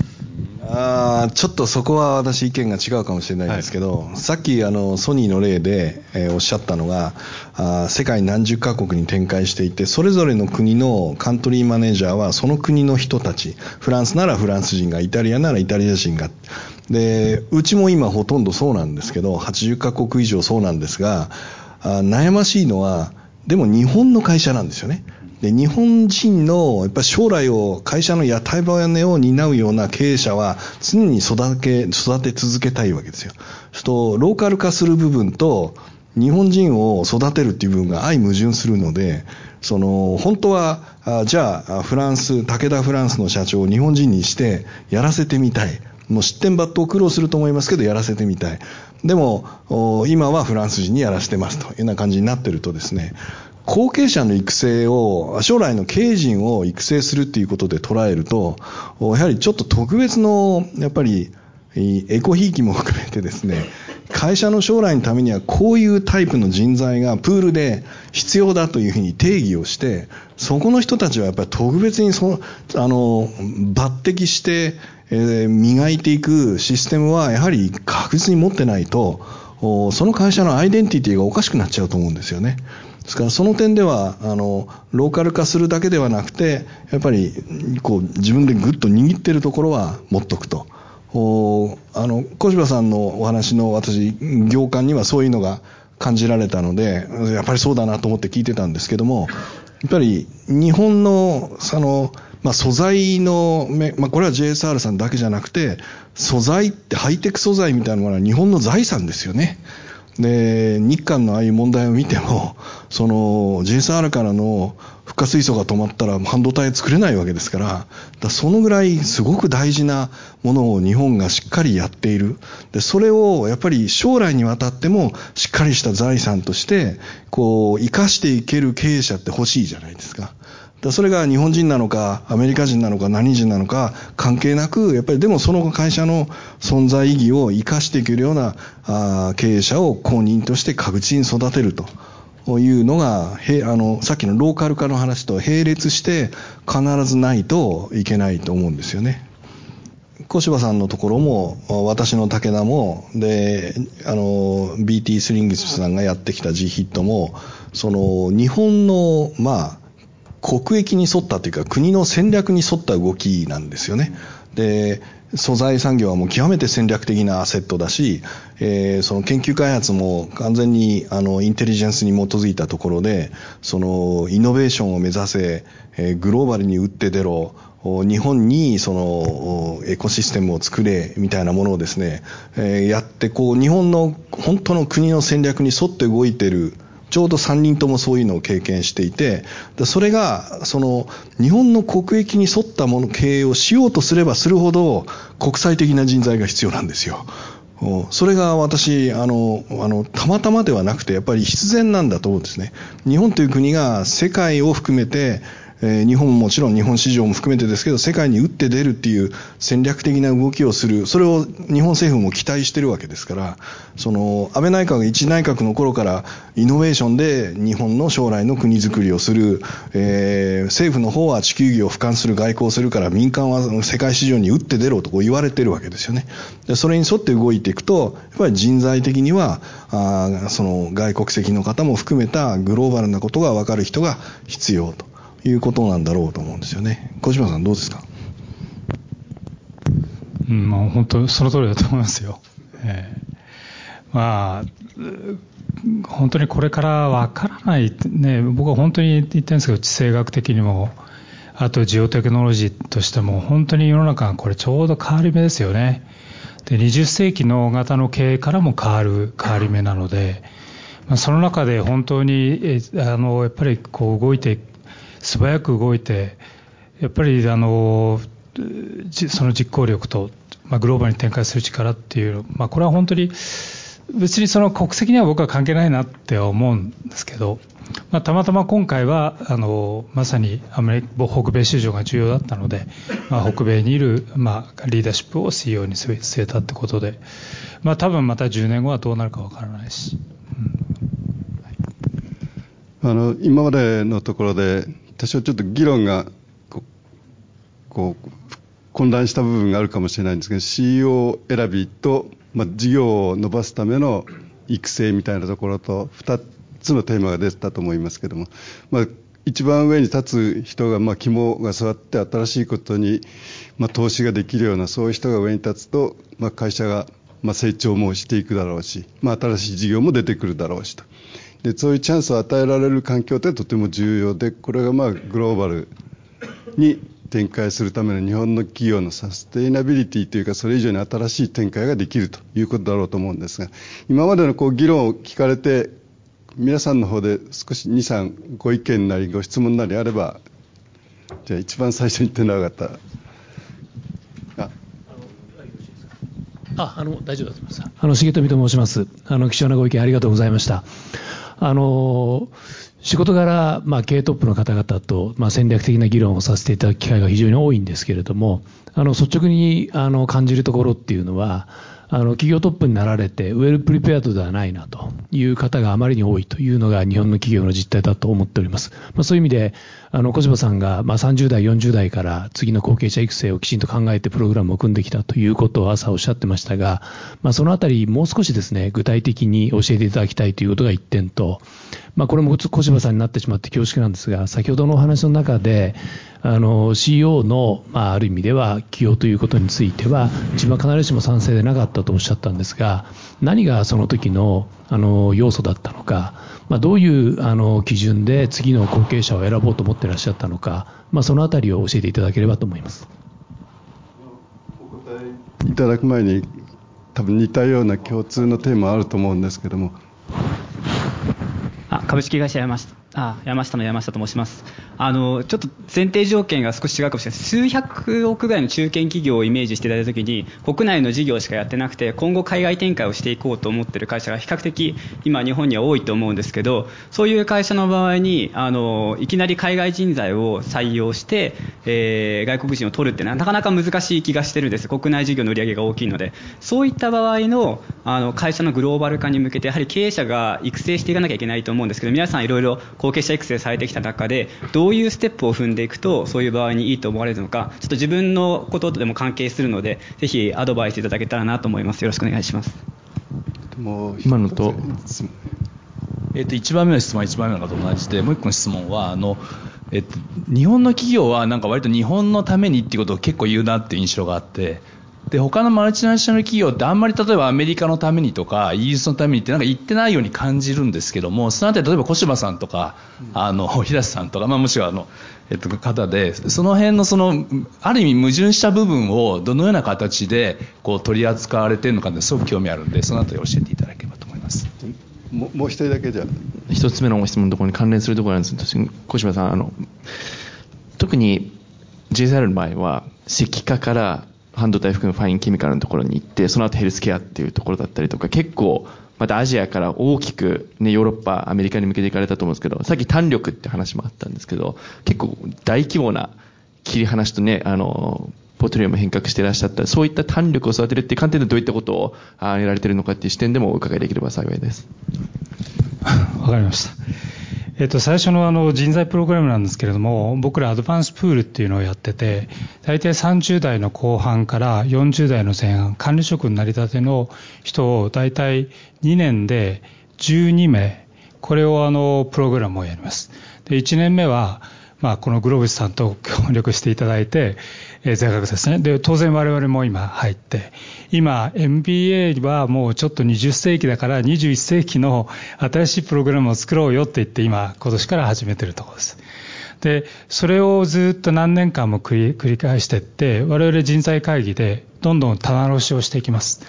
あちょっとそこは私意見が違うかもしれないんですけど、はい、さっきあのソニーの例で、えー、おっしゃったのがあ世界何十カ国に展開していてそれぞれの国のカントリーマネージャーはその国の人たちフランスならフランス人がイタリアならイタリア人がでうちも今ほとんどそうなんですけど80カ国以上そうなんですがあ悩ましいのはでも日本の会社なんですよね。で日本人のやっぱ将来を会社の屋台骨を担うような経営者は常に育て育て続けたいわけですよ。そうとローカル化する部分と日本人を育てるっていう部分が相矛盾するので、その本当はあじゃあフランス武田フランスの社長を日本人にしてやらせてみたい。もう失点抜刀苦労すると思いますけどやらせてみたい。でも今はフランス人にやらせてますというような感じになってるとですね、後継者の育成を、将来の経営陣を育成するっていうことで捉えると、やはりちょっと特別の、やっぱり、エコひいきも含めてですね、会社の将来のためにはこういうタイプの人材がプールで必要だというふうに定義をして、そこの人たちはやっぱり特別にその、あの、抜擢して、えー、磨いていくシステムはやはり確実に持ってないと、その会社のアイデンティティがおかしくなっちゃうと思うんですよね。ですからその点ではあのローカル化するだけではなくてやっぱりこう自分でぐっと握っているところは持っとくとおあの小柴さんのお話の私行間にはそういうのが感じられたのでやっぱりそうだなと思って聞いてたんですけどもやっぱり日本のその、まあ、素材の、まあ、これは JSR さんだけじゃなくて素材ってハイテク素材みたいなものは日本の財産ですよね。で、日韓のああいう問題を見ても、その JSR からの化水素が止まったら半導体作れないわけですから、だそのぐらいすごく大事なものを日本がしっかりやっている。で、それをやっぱり将来にわたってもしっかりした財産として、こう、生かしていける経営者って欲しいじゃないですか。それが日本人なのか、アメリカ人なのか、何人なのか関係なく、やっぱりでもその会社の存在意義を生かしていけるようなあ経営者を公認として確実に育てると。というのが、あの、さっきのローカル化の話と並列して必ずないといけないと思うんですよね。小柴さんのところも、私の武田も、で、あの、BT スリングスさんがやってきた G ヒットも、その、日本の、まあ、国益に沿ったというか国の戦略に沿った動きなんですよね。で素材産業はもう極めて戦略的なアセットだし、えー、その研究開発も完全にあのインテリジェンスに基づいたところでそのイノベーションを目指せ、えー、グローバルに打って出ろ日本にそのエコシステムを作れみたいなものをですね、えー、やってこう日本の本当の国の戦略に沿って動いてるちょうど3人ともそういうのを経験していて、それが、その、日本の国益に沿ったもの、経営をしようとすればするほど、国際的な人材が必要なんですよ。それが私、あの、あの、たまたまではなくて、やっぱり必然なんだと思うんですね。日本という国が世界を含めて、えー、日本ももちろん日本市場も含めてですけど、世界に打って出るっていう戦略的な動きをする、それを日本政府も期待してるわけですから、その、安倍内閣が一内閣の頃からイノベーションで日本の将来の国づくりをする、えー、政府の方は地球儀を俯瞰する外交をするから民間は世界市場に打って出ろとこう言われてるわけですよね。でそれに沿って動いていくと、やっぱり人材的には、あその外国籍の方も含めたグローバルなことが分かる人が必要と。いうことなんだろうと思うんですよね。小島さんどうですか？うん、まあ、本当その通りだと思いますよ。えー、まあ、本当にこれからわからない、ね、僕は本当に言ってるんですけど、地政学的にも、あとジオテクノロジーとしても、本当に世の中がこれちょうど変わり目ですよね。で、20世紀の型の経営からも変わる変わり目なので、まあ、その中で本当に、あの、やっぱりこう動いて素早く動いて、やっぱりあのその実行力と、まあ、グローバルに展開する力っていう、まあ、これは本当に別にその国籍には僕は関係ないなって思うんですけど、まあ、たまたま今回はあのまさにアメリカ北米市場が重要だったので、まあ、北米にいる、まあ、リーダーシップを CEO に据えたってことで、まあ、多分また10年後はどうなるかわからないし。うん、あの今までのところで多少ちょっと議論がこう混乱した部分があるかもしれないんですけど CEO 選びと、まあ、事業を伸ばすための育成みたいなところと2つのテーマが出たと思いますけども、まあ、一番上に立つ人が、まあ、肝が座って新しいことに、まあ、投資ができるようなそういう人が上に立つと、まあ、会社が、まあ、成長もしていくだろうし、まあ、新しい事業も出てくるだろうしと。でそういうチャンスを与えられる環境ってとても重要でこれがまあグローバルに展開するための日本の企業のサステイナビリティというかそれ以上に新しい展開ができるということだろうと思うんですが今までのこう議論を聞かれて皆さんの方で少し23ご意見なりご質問なりあればじゃあ一番最初に手の上がった。あ。ああの大丈夫だと思います。あの重富と申します。あの貴重なご意見ありがとうございました。あの仕事柄、まあ、経営トップの方々と、まあ、戦略的な議論をさせていただく機会が非常に多いんですけれども、あの率直にあの感じるところっていうのは、あの企業トップになられて、ウェルプリペアドではないなという方があまりに多いというのが日本の企業の実態だと思っております。まあ、そういう意味で、あの小柴さんがまあ30代、40代から次の後継者育成をきちんと考えてプログラムを組んできたということを朝おっしゃってましたが、まあ、そのあたり、もう少しですね具体的に教えていただきたいということが1点と、まあ、これも小柴さんになってしまって恐縮なんですが、先ほどのお話の中で、あの CEO の、まあ、ある意味では起用ということについては、自分は必ずしも賛成でなかったとおっしゃったんですが、何がその時のあの要素だったのか、まあ、どういうあの基準で次の後継者を選ぼうと思っていらっしゃったのか、まあ、そのあたりを教えていただければと思いますお答えいただく前に、多分似たような共通のテーマあると思うんですけども。あ株式会社山下あ山下の山下と申しますあのちょっと前提条件が少し違うかもしれない。数百億ぐらいの中堅企業をイメージしていただいたときに国内の事業しかやってなくて今後海外展開をしていこうと思っている会社が比較的今日本には多いと思うんですけどそういう会社の場合にあのいきなり海外人材を採用して、えー、外国人を取るってなかなか難しい気がしてるんです。国内事業の売り上げが大きいので。そういった場合のあの会社のグローバル化に向けてやはり経営者が育成していかなきゃいけないと思うんですけど皆さんいろいろ後継者育成されてきた中でどういうステップを踏んでいくとそういう場合にいいと思われるのかちょっと自分のこととでも関係するのでぜひアドバイスいただけたらなと思います。よろしくお願いします。今のと,、えー、と1番目の質問は1番目の方と同じでもう1個の質問はあのえっと、日本の企業はなんか割と日本のためにっていうことを結構言うなっていう印象があってで他のマルチナショナル企業ってあんまり例えばアメリカのためにとかイギリスのためにってなんか言ってないように感じるんですけどもそのあたり例えば小柴さんとか、あの平瀬さんとか、まあ、もしくはあの、えっと、方でその辺のそのある意味矛盾した部分をどのような形でこう取り扱われているのかってすごく興味あるんでそのあたり教えていただければと思います。ももう一人だけじゃ。一つ目のご質問のところに関連するところなんです。けど小柴さんあの特に JSR の場合は石化から半導体含むファインケミカルのところに行って、その後ヘルスケアっていうところだったりとか、結構、またアジアから大きく、ね、ヨーロッパ、アメリカに向けていかれたと思うんですけど、さっき単力って話もあったんですけど、結構大規模な切り離しとね、あの、ポトリオも変革していらっしゃった、そういった単力を育てるっていう観点でどういったことをあやられてるのかっていう視点でもお伺いできれば幸いです。わかりました。えっと、最初のあの人材プログラムなんですけれども、僕らアドバンスプールっていうのをやってて、大体30代の後半から40代の前半、管理職になりたての人を大体2年で12名、これをあのプログラムをやります。で1年目は、まあ、このグローブスさんと協力していただいて、え、在学ですね。で、当然我々も今入って、今 MBA はもうちょっと20世紀だから21世紀の新しいプログラムを作ろうよって言って今、今年から始めてるところです。で、それをずっと何年間も繰り返していって、我々人材会議でどんどん棚卸しをしていきます。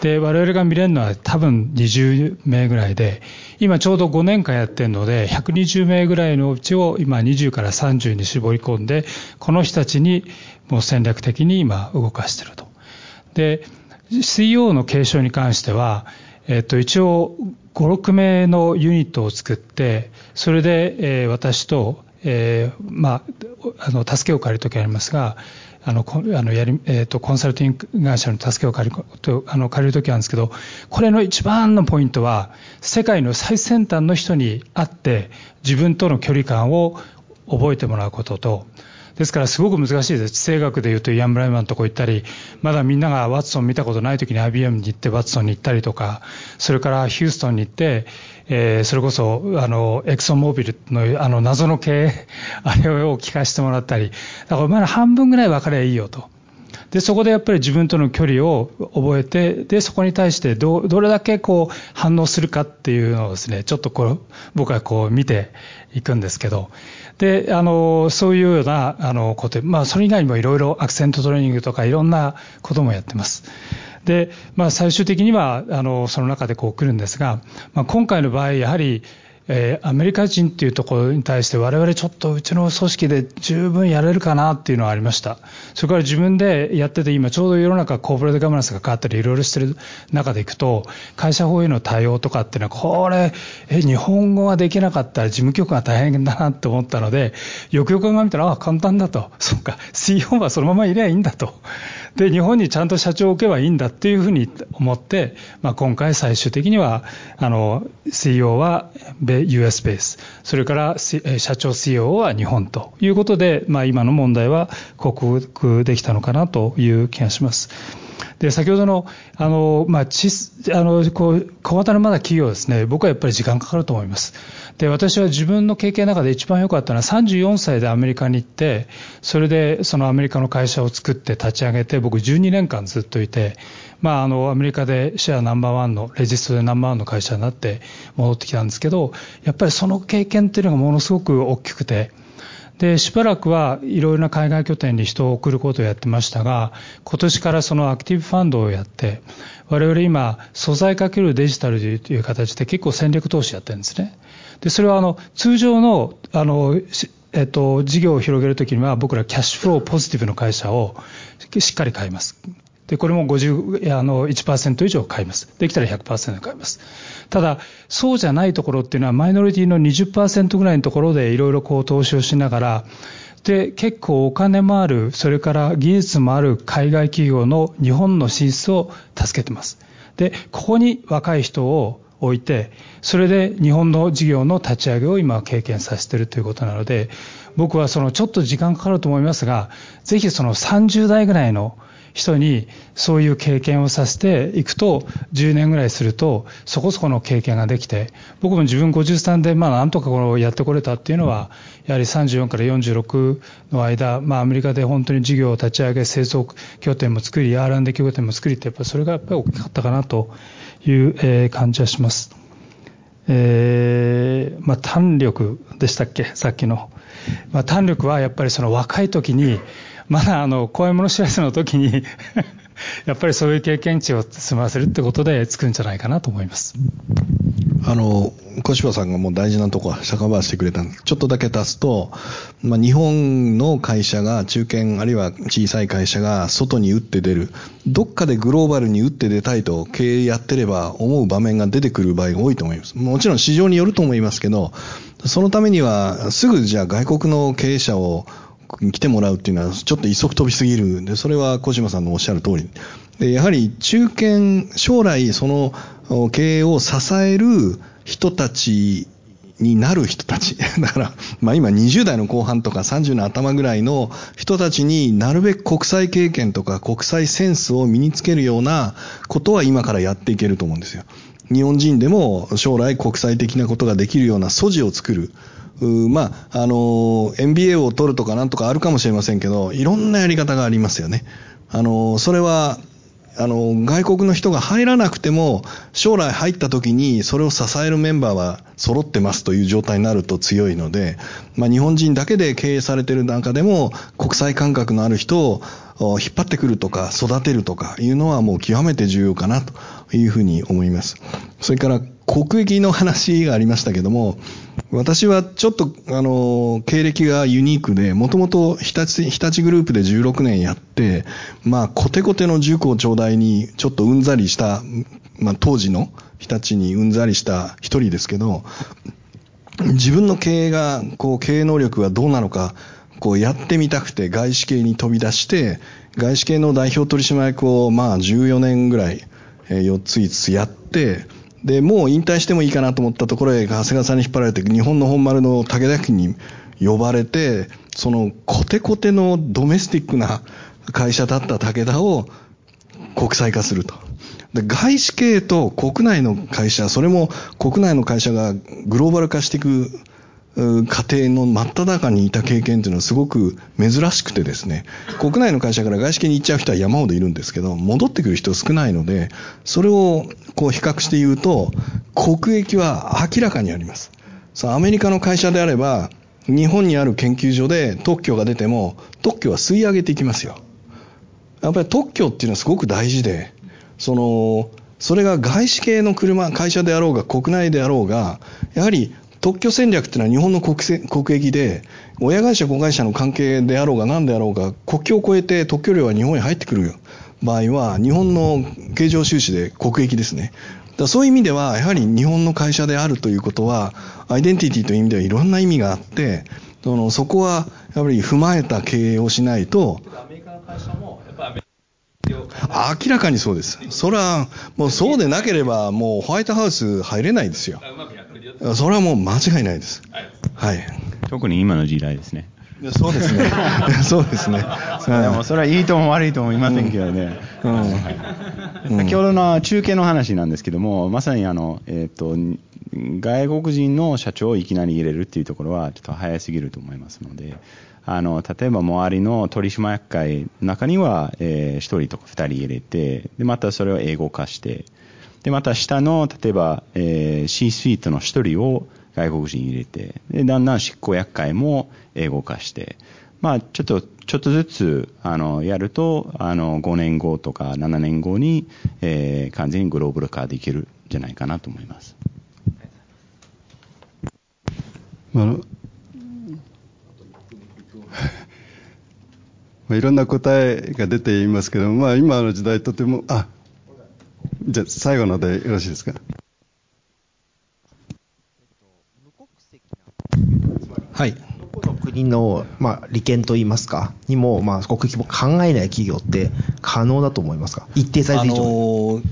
で、我々が見れるのは多分20名ぐらいで、今ちょうど5年間やってるので、120名ぐらいのうちを今20から30に絞り込んで、この人たちにもう戦略的に今動かしてると。で、CEO の継承に関しては、えっと、一応5、6名のユニットを作って、それで、えー、私と、えー、まあ、あの、助けを借りるときありますが、あの、あのやり、えっ、ー、と、コンサルティング会社の助けを借りると、あの、借りるときなんですけど、これの一番のポイントは、世界の最先端の人に会って、自分との距離感を覚えてもらうことと、ですからすごく難しいです。地政学でいうとイアン・ブライマンのとこ行ったり、まだみんながワッツソン見たことない時に IBM に行ってワッツソンに行ったりとか、それからヒューストンに行って、えー、それこそあのエクソンモービルのあの謎の経営、あれを聞かせてもらったり、だからまだ半分ぐらい分かればいいよと。で、そこでやっぱり自分との距離を覚えて、で、そこに対してど、どれだけこう反応するかっていうのをですね、ちょっとこう、僕はこう見ていくんですけど、で、あの、そういうような、あの、こと、まあ、それ以外にもいろいろアクセントトレーニングとかいろんなこともやってます。で、まあ、最終的には、あの、その中でこう来るんですが、まあ、今回の場合、やはり、えー、アメリカ人っていうところに対して我々ちょっとうちの組織で十分やれるかなっていうのはありました。それから自分でやってて今ちょうど世の中コーポレートガバナンスが変わったりいろいろしてる中でいくと会社法への対応とかっていうのはこれえ日本語ができなかったら事務局が大変だなって思ったのでよくよく考えたらあ簡単だと。そうか。CEO はそのままいりゃいいんだと。で、日本にちゃんと社長を置けばいいんだっていうふうに思って、まあ、今回最終的には、あの、CEO は US ベース、それから社長 CEO は日本ということで、まあ、今の問題は克服できたのかなという気がします。で、先ほどの、あの、まあ、ち、あの、こう、小型のまだ企業ですね、僕はやっぱり時間かかると思います。で、私は自分の経験の中で一番良かったのは34歳でアメリカに行って、それでそのアメリカの会社を作って立ち上げて、僕12年間ずっといて、まあ、あの、アメリカでシェアナンバーワンの、レジストでナンバーワンの会社になって戻ってきたんですけど、やっぱりその経験っていうのがものすごく大きくて、で、しばらくはいろいろな海外拠点に人を送ることをやってましたが、今年からそのアクティブファンドをやって、我々今、素材かけるデジタルという形で結構戦略投資やってるんですね。で、それはあの、通常の、あの、えっと、事業を広げるときには僕らキャッシュフローポジティブの会社をしっかり買います。で、これも50、あの、1%以上買います。できたら100%買います。ただ、そうじゃないところっていうのは、マイノリティの20%ぐらいのところでいろいろこう投資をしながら、で、結構お金もある、それから技術もある海外企業の日本の進出を助けてます。で、ここに若い人を置いて、それで日本の事業の立ち上げを今経験させているということなので、僕はそのちょっと時間かかると思いますが、ぜひその30代ぐらいの人にそういう経験をさせていくと、10年ぐらいすると、そこそこの経験ができて、僕も自分53で、まあ、なんとかこのやってこれたっていうのは、やはり34から46の間、まあ、アメリカで本当に事業を立ち上げ、製造拠点も作り、R&D 拠点も作りって、やっぱそれがやっぱり大きかったかなという、えー、感じはします。えー、まあ、胆力でしたっけ、さっきの。まあ、胆力はやっぱりその若い時に、まだあの、怖いもの知らずの時に やっぱりそういう経験値を積ませるってことでつくんじゃないかなと思います。あの、小柴さんがもう大事なとこは釈迦ばしてくれたんです。ちょっとだけ足すと、まあ、日本の会社が、中堅あるいは小さい会社が外に打って出る。どっかでグローバルに打って出たいと経営やってれば思う場面が出てくる場合が多いと思います。もちろん市場によると思いますけど、そのためにはすぐじゃあ外国の経営者を来てもらうっていうのはちょっと一足飛びすぎるん。で、それは小島さんのおっしゃる通り。で、やはり中堅、将来その経営を支える人たちになる人たち。だから、まあ今20代の後半とか30の頭ぐらいの人たちになるべく国際経験とか国際センスを身につけるようなことは今からやっていけると思うんですよ。日本人でも将来国際的なことができるような素地を作る。まあ、あの、MBA を取るとかなんとかあるかもしれませんけど、いろんなやり方がありますよね。あの、それは、あの、外国の人が入らなくても、将来入った時にそれを支えるメンバーは揃ってますという状態になると強いので、まあ日本人だけで経営されている中でも、国際感覚のある人を引っ張ってくるとか育てるとかいうのはもう極めて重要かなというふうに思います。それから国益の話がありましたけども、私はちょっと、あの、経歴がユニークで、もともと日立、日立グループで16年やって、まあ、コテコテの塾を頂戴に、ちょっとうんざりした、まあ、当時の日立にうんざりした一人ですけど、自分の経営が、こう、経営能力がどうなのか、こうやってみたくて外資系に飛び出して、外資系の代表取締役をまあ14年ぐらい、え4つ5つやって、で、もう引退してもいいかなと思ったところへ、長谷川さんに引っ張られて、日本の本丸の武田家に呼ばれて、そのコテコテのドメスティックな会社だった武田を国際化すると。で外資系と国内の会社、それも国内の会社がグローバル化していく過程の真っ只中にいた経験というのはすごく珍しくてですね、国内の会社から外資系に行っちゃう人は山ほどいるんですけど、戻ってくる人少ないので、それをこう比較して言うと、国益は明らかにあります。アメリカの会社であれば、日本にある研究所で特許が出ても、特許は吸い上げていきますよ。やっぱり特許っていうのはすごく大事で、その、それが外資系の車、会社であろうが国内であろうが、やはり特許戦略っていうのは日本の国国益で、親会社、子会社の関係であろうが何であろうが、国境を越えて特許料が日本に入ってくる場合は、日本の経常収支で国益ですね。だそういう意味では、やはり日本の会社であるということは、アイデンティティという意味ではいろんな意味があって、そのそこはやっぱり踏まえた経営をしないと、明らかにそうです。それは、もうそうでなければ、もうホワイトハウス入れないですよ。それはもう間違いないです。はい。特に今の時代ですね。そうですね。そうですね。でもそれはいいとも悪いとも言いませんけどね。先ほどの中継の話なんですけども、まさにあの、えっ、ー、と、外国人の社長をいきなり入れるっていうところはちょっと早すぎると思いますので、あの、例えば周りの取締役会の中には、えー、1人とか2人入れて、で、またそれを英語化して、で、また下の、例えば、えー、C スイートの1人を外国人入れて、で、だんだん執行役会も英語化して、まあ、ちょっと、ちょっとずつ、あの、やると、あの、5年後とか7年後に、えー、完全にグローバル化できるんじゃないかなと思います。あのまあ、いろんな答えが出ていますけどまあ、今の時代とてもあじゃあ最後のでよろしいですか？はい。どこの国の、まあ、利権といいますかにも、まあ、国益も考えない企業って可能だと思いますか？一定サイズ以上、あのー、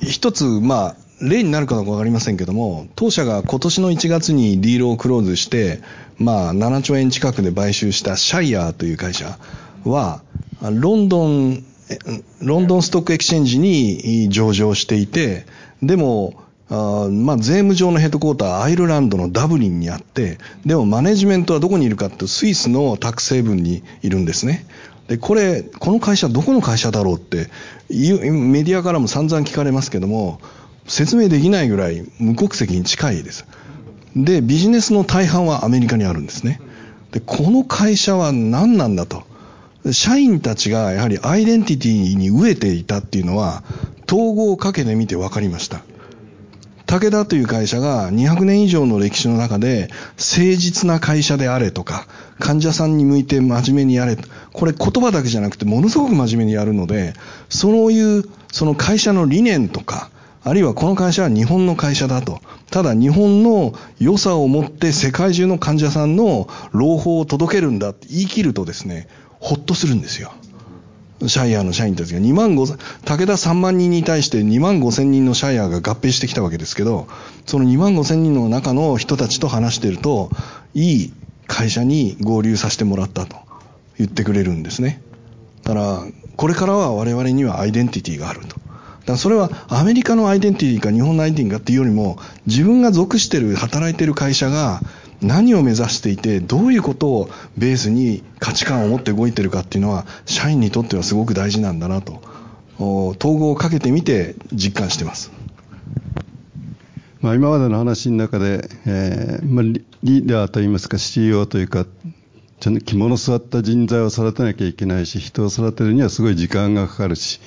一つ、まあ、例になるかどうか分かりませんけども、当社が今年の1月にディールをクローズして、まあ、7兆円近くで買収したシャイアーという会社は、ロンドン、ロンドンストックエクチェンジに上場していて、でも、あまあ、税務上のヘッドクォーターアイルランドのダブリンにあって、でもマネジメントはどこにいるかってスイスのタック成分にいるんですね。で、これ、この会社どこの会社だろうって、メディアからも散々聞かれますけども、説明できないぐらい無国籍に近いです。で、ビジネスの大半はアメリカにあるんですね。で、この会社は何なんだと。社員たちがやはりアイデンティティに飢えていたっていうのは、統合をかけてみて分かりました。武田という会社が200年以上の歴史の中で誠実な会社であれとか、患者さんに向いて真面目にやれ。これ言葉だけじゃなくてものすごく真面目にやるので、そういうその会社の理念とか、あるいはこの会社は日本の会社だと。ただ日本の良さを持って世界中の患者さんの朗報を届けるんだって言い切るとですね、ほっとするんですよ。シャイアーの社員たちが2万5千、武田3万人に対して2万5千人のシャイアーが合併してきたわけですけど、その2万5千人の中の人たちと話していると、いい会社に合流させてもらったと言ってくれるんですね。だから、これからは我々にはアイデンティティがあると。だからそれはアメリカのアイデンティティか日本のアイデンティティかっていうよりも自分が属してる働いてる会社が何を目指していてどういうことをベースに価値観を持って動いてるかっていうのは社員にとってはすごく大事なんだなと統合をかけてみて実感してます。まあ、今までの話の中で、えーまあ、リーダーといいますか CEO というかちゃんと着物座った人材を育てなきゃいけないし人を育てるにはすごい時間がかかるし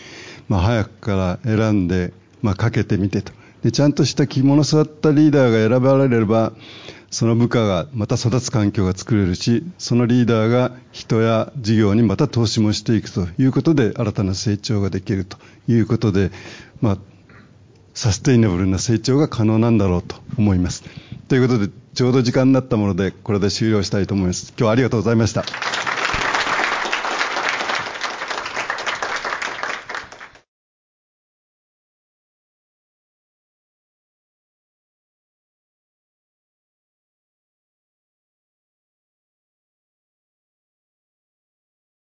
まあ、早くから選んで、まあ、かけてみてとでちゃんとした着物座ったリーダーが選ばれればその部下がまた育つ環境が作れるしそのリーダーが人や事業にまた投資もしていくということで新たな成長ができるということで、まあ、サステイナブルな成長が可能なんだろうと思います。ということでちょうど時間になったものでこれで終了したいと思います。今日はありがとうございました。